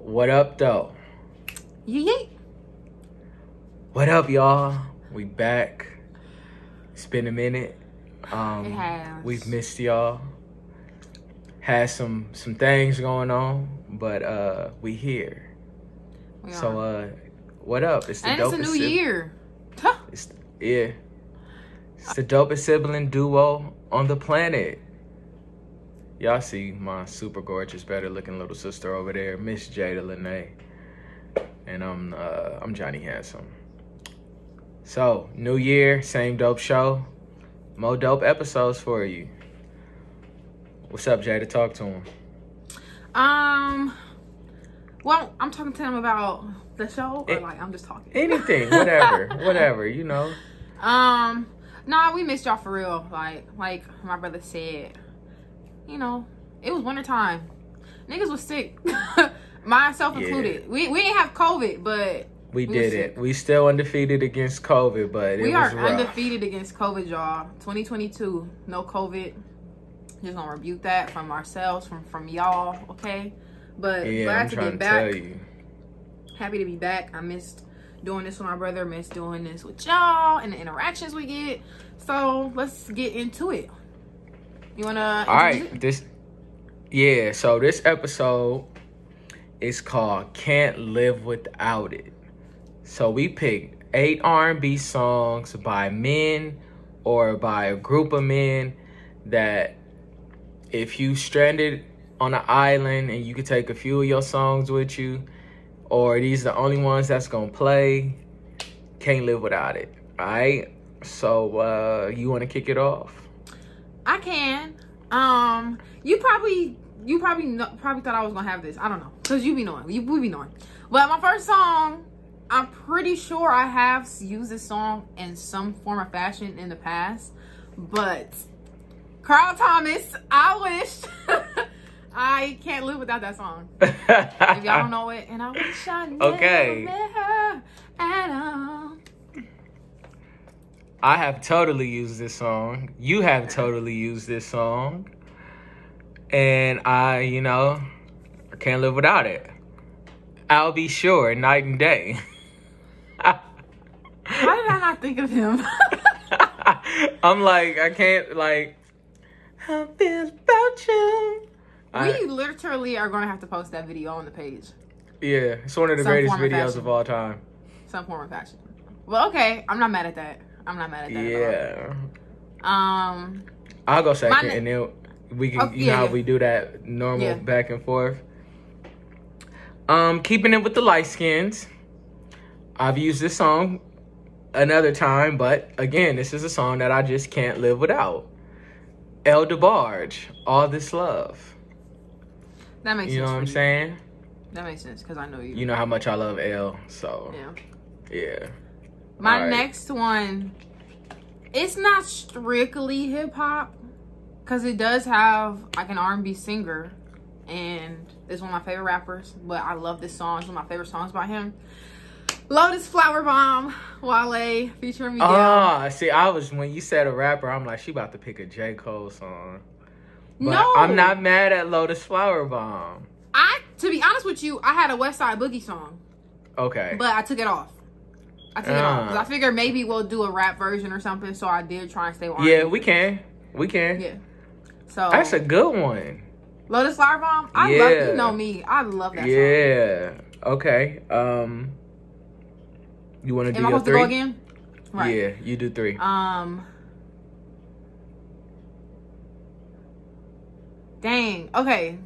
What up, though? Yeet. What up, y'all? We back. It's been a minute. Um, It has. We've missed y'all. Had some some things going on, but uh, we here. We So uh, what up? It's the and it's a new year. Huh. It's yeah. It's the dopest sibling duo on the planet. Y'all see my super gorgeous, better looking little sister over there, Miss Jada Lene. And I'm uh I'm Johnny Handsome. So, new year, same dope show. More dope episodes for you. What's up, Jada? Talk to him. Um. Well, I'm talking to him about the show, or It- like I'm just talking. Anything, whatever, whatever, you know. Um. Nah, we missed y'all for real. Like, like my brother said, you know, it was wintertime. Niggas was sick, myself Yeah. included. We we didn't have COVID, but We We did it. We still undefeated against COVID, but it we are rough. undefeated against COVID, y'all. 2022, no COVID. Just gonna rebuke that from ourselves, from from y'all, okay? But Yeah, glad I'm to get back. you. Happy to be back. I missed doing this with my brother. Missed doing this with y'all and the interactions we get. So let's get into it. You wanna? All introduce this yeah. So this episode is called "Can't Live Without It." So we picked eight R&B songs by men or by a group of men that, if you stranded on an island and you could take a few of your songs with you, or these are the only ones that's gonna play, can't live without it. All right. So uh, you want to kick it off? I can. Um, you probably you probably know, probably thought I was gonna have this. I don't know, cause you be knowing, you we be knowing. But my first song, I'm pretty sure I have used this song in some form or fashion in the past. But Carl Thomas, I wish I can't live without that song. If y'all don't know it, and I wish I never Okay. met her at all. I have totally used this song. You have totally used this song. And I, you know, I can't live without it. I'll be sure, night and day. How did I not think of him? I'm like, I can't, like, how feel about you. I- we literally are gonna have to post that video on the page. yeah, it's one of the Some greatest of videos of all time. some form of fashion. Well, okay, I'm not mad at that. I'm not mad at that. Yeah. Um, I'll go second, and then we can, Oh, you yeah, know how yeah. we do that normal Yeah. back and forth. Um, keeping it with the light skins. I've used this song another time, but again, this is a song that I just can't live without. El DeBarge, All This Love. that makes You know what I'm saying? That makes sense because I know you. You know how much I love El, so yeah. yeah. My Alright. next one, it's not strictly hip hop, because it does have like an R&B singer, and it's one of my favorite rappers. But I love this song. It's one of my favorite songs by him. Lotus Flower Bomb, Wale featuring Miguel. Ah, see, I was when you said a rapper, I'm like, she about to pick a J. Cole song. But no, I'm not mad at Lotus Flower Bomb. I to be honest with you, I had a Westside Boogie song. Okay. But I took it off. I took it off because Ah. I figured maybe we'll do a rap version or something. So I did try and stay on. yeah, we can. We can. yeah. So That's a good one. Lotus Flower Bomb. I love you know me. I love that song. Yeah. Okay. Um you want to do your three? go again? Right. Yeah, you do 3. Um. Dang. Okay.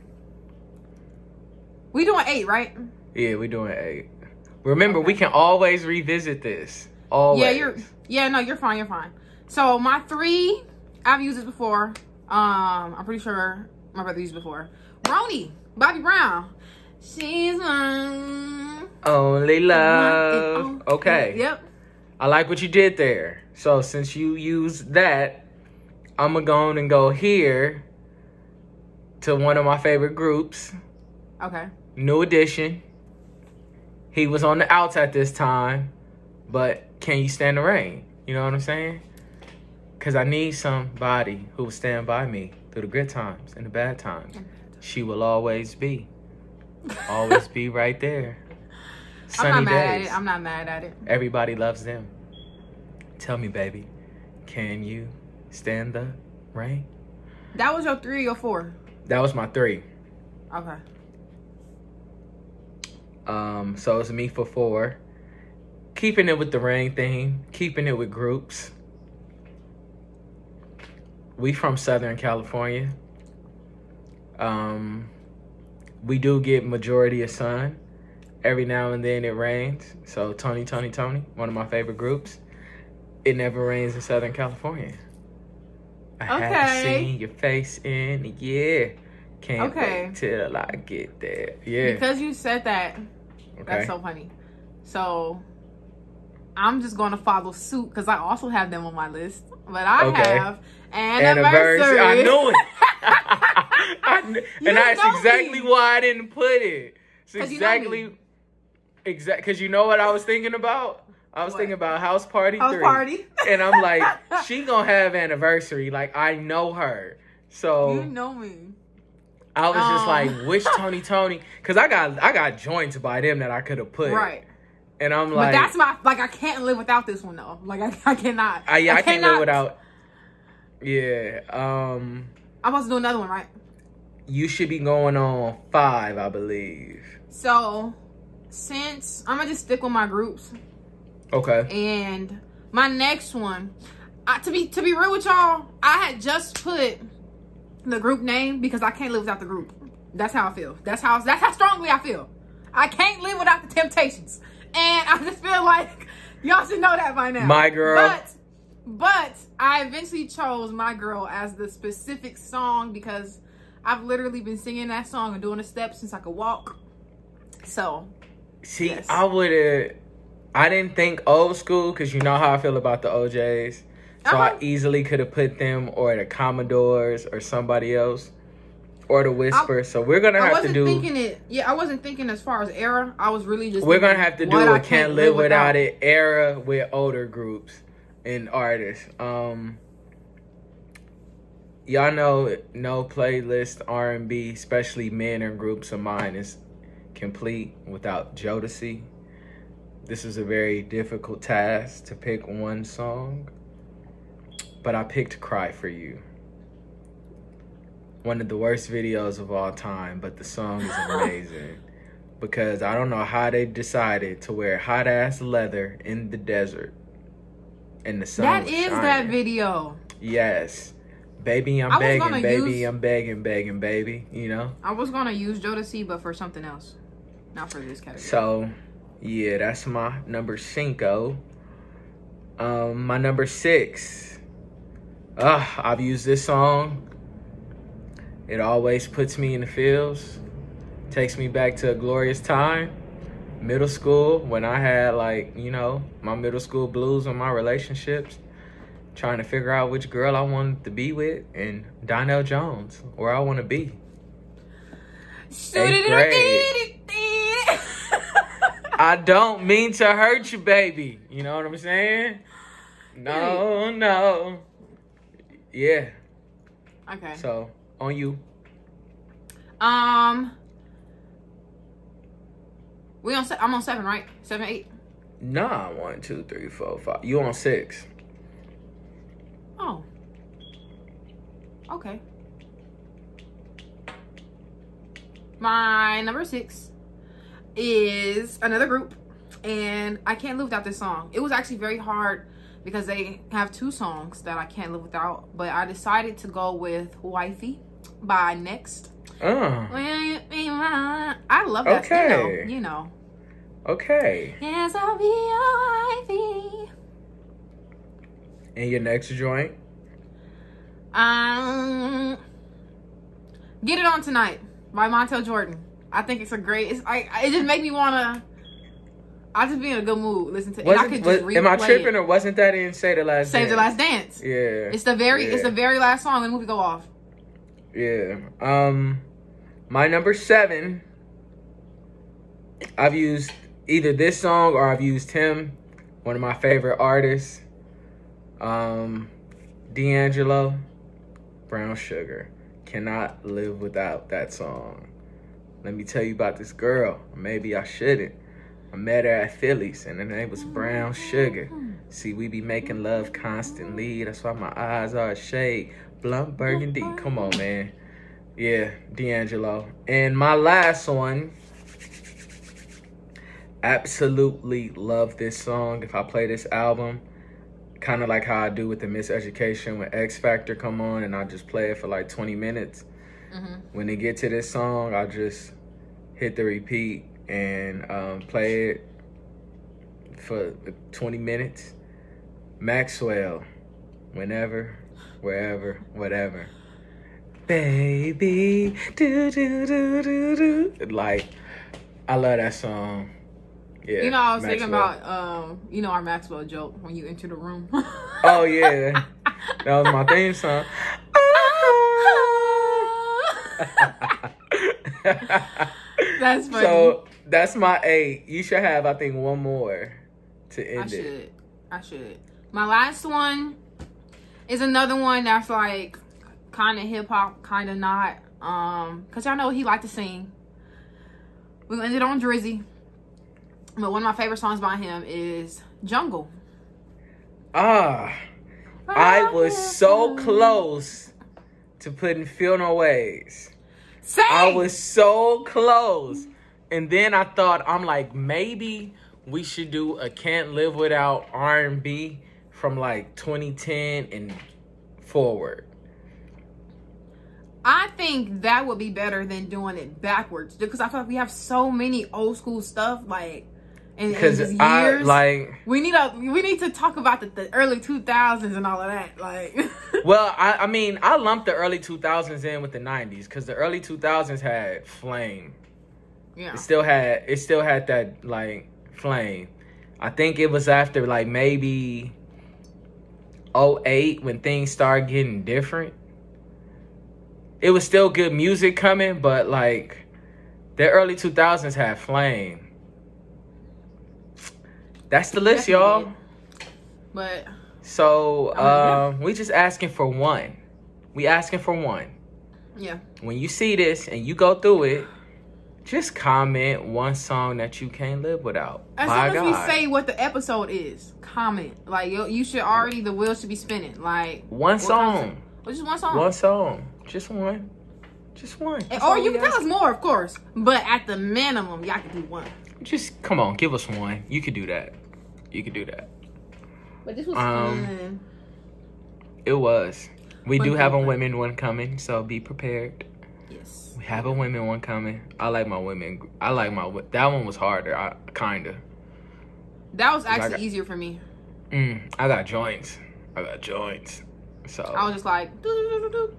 We doing eight, right? yeah, we doing 8. Remember, we can always revisit this. Always. Yeah, you're. Yeah, no, you're fine. You're fine. So my three, I've used this before. Um, I'm pretty sure my brother used it before. Roni, Bobby Brown. She's mine. Only love. Mine. Okay. Yep. I like what you did there. So since you used that, I'm gonna go on and go here to one of my favorite groups, Okay. New Edition. He was on the outs at this time, but can you stand the rain? You know what I'm saying? Cause I need somebody who will stand by me through the good times and the bad times. She will always be. always be right there. Sunny I'm not mad days. at it. I'm not mad at it. Everybody loves them. Tell me, baby, can you stand the rain? That was your three or four. That was my three. Okay. Um, so it's me for four. Keeping it with the rain theme, keeping it with groups. We from Southern California. Um, we do get majority of sun. Every now and then it rains. So Tony, Tony, Tony, one of my favorite groups. It never rains in Southern California. I haven't seen your face in a year. Can't Okay. wait till I get there. Yeah. Because you said that, okay. that's so funny. So I'm just gonna follow suit because I also have them on my list. But I Okay. have anniversary. I knew it. I and that's exactly me. why I didn't put it. It's 'Cause you know exactly, exact. Because you know what I was thinking about? I was What? thinking about House Party House 3. party. And I'm like, she gonna have anniversary. Like, I know her. So You know me. I was just Um. like, which Tony Tony? Because I got I got joints by them that I could have put. Right. And I'm like, But that's my like I can't live without this one though. Like I, I cannot. I, yeah, I, can't live without. Yeah. Um. I'm supposed to do another one, right? You should be going on five, I believe. So since I'm gonna just stick with my groups Okay. and my next one, I, to be to be real with y'all, I had just put the group name because I can't live without the group. That's how I feel. That's how that's how strongly I feel. I can't live without the Temptations, and I just feel like y'all should know that by now. My Girl. but but I eventually chose my girl as the specific song because I've literally been singing that song and doing the steps since I could walk. So See, Yes. I would have. I didn't think old school because you know how I feel about the O'Jays. So I easily could have put them or the Commodores or somebody else or the Whisper. so we're gonna have to wasn't do. thinking it. Yeah, I wasn't thinking as far as era. I was really just. We're gonna have to do a I can't live without it era with older groups and artists. Um, y'all know no playlist R and B, especially men and groups of mine, is complete without Jodeci. This is a very difficult task to pick one song, but I picked "Cry for You." One of the worst videos of all time, but the song is amazing because I don't know how they decided to wear hot ass leather in the desert. And the sun. That is that video. Yes. Baby, I'm I was gonna begging, baby, use- I'm begging, begging, baby. You know? I was gonna use Jodeci, but for something else, not for this category. So, yeah, that's my number cinco. Um, my number six. Uh, I've used this song. It always puts me in the feels. Takes me back to a glorious time. Middle school, when I had like, you know, my middle school blues on my relationships. Trying to figure out which girl I wanted to be with and Donell Jones, where I want to be. I don't mean to hurt you, baby. You know what I'm saying? No, no. Yeah. okay. So on you. Um, we on. Se- I'm on seven, right? Seven, eight. Nah, one, two, three, four, five. You on six? Oh. Okay. My number six is another group, and I can't live without this song. It was actually very hard because they have two songs that I can't live without, but I decided to go with Wifey by Next. Will you be mine? I love that. Okay. You know. You know. okay. Yes, I'll be your wifey. And your next joint? Um, get it on tonight by Montel Jordan. I think it's a great. It's I. It just make me wanna. I just be in a good mood. Listen to. and I Wasn't, could was, just replay am I tripping it. or wasn't that in Say the Last Save the last dance. Yeah. It's the very. It's the very last song. and The movie go off. Yeah. Um, my number seven. I've used either this song or I've used him, one of my favorite artists. Um, D'Angelo, Brown Sugar. Cannot live without that song. Let me tell you about this girl. Maybe I shouldn't. I met her at Phillies, and her name was Brown Sugar. See, we be making love constantly. That's why my eyes are a shade. Blunt burgundy. Come on, man. Yeah, D'Angelo. And my last one. Absolutely love this song. If I play this album, kind of like how I do with the Miseducation when Ex-Factor come on and I just play it for like 20 minutes. Mm-hmm. When they get to this song, I just hit the repeat and um, play it for 20 minutes. Maxwell, whenever, wherever, whatever. Baby, do do do do do. Like, I love that song. Yeah. You know, I was thinking about um, you know, our Maxwell joke when you enter the room. Oh yeah, that was my theme song. That's funny. So that's my eight. You should have, I think, one more to end it. I should. I should. My last one is another one that's like kind of hip hop, kind of not. Um, cause y'all know he like to sing. We ended on Drizzy, but one of my favorite songs by him is Jungle. Ah, I was so close to putting Feel No Ways. Sing. I was so close. And then I thought, I'm like, maybe we should do a Can't Live Without R&B from like 2010 and forward. I think that would be better than doing it backwards because I feel like we have so many old school stuff like in Because just I like, we need a we need to talk about the, the early two thousands and all of that. Like, well, I, I mean, I lumped the early 2000s in with the 90s because the early 2000s had Flame. yeah, It still had, it still had that like flame. I think it was after like maybe 08 when things started getting different. It was still good music coming, but like the early 2000s had flame. That's the list, y'all. But So Oh, um, we just asking for one. We asking for one. yeah, When you see this and you go through it, just comment one song that you can't live without. as My soon as we say what the episode is, comment. Like, you, you should already the wheel should be spinning. Like one song. Well, just one song. One song. Just one. Just one. That's or you can tell us more, of course. But at the minimum, y'all can do one. Just come on, give us one. You could do that. You could do that. But this was Um, fun. It was. We do have a women one coming, so be prepared. Yes. We have a women one coming. I like my women. I like my. That one was harder. I kinda. That was actually got- easier for me. Mm, I got joints. I got joints. So. I was just like, doo-doo-doo-doo-doo.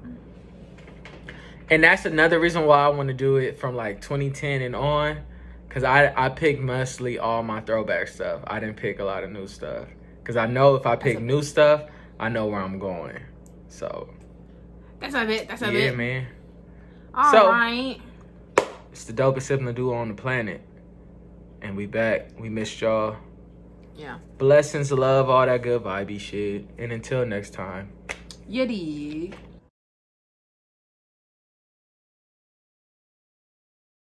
and that's another reason why I want to do it from like 2010 and on, because I I picked mostly all my throwback stuff. I didn't pick a lot of new stuff, because I know if I pick new stuff, I know where I'm going. So that's a bit. That's a yeah, bit. man, All So- right. it's the dopest sibling duo on the planet, and we back. We missed y'all. Yeah. Blessings, love, all that good vibey shit, and until next time. You dig.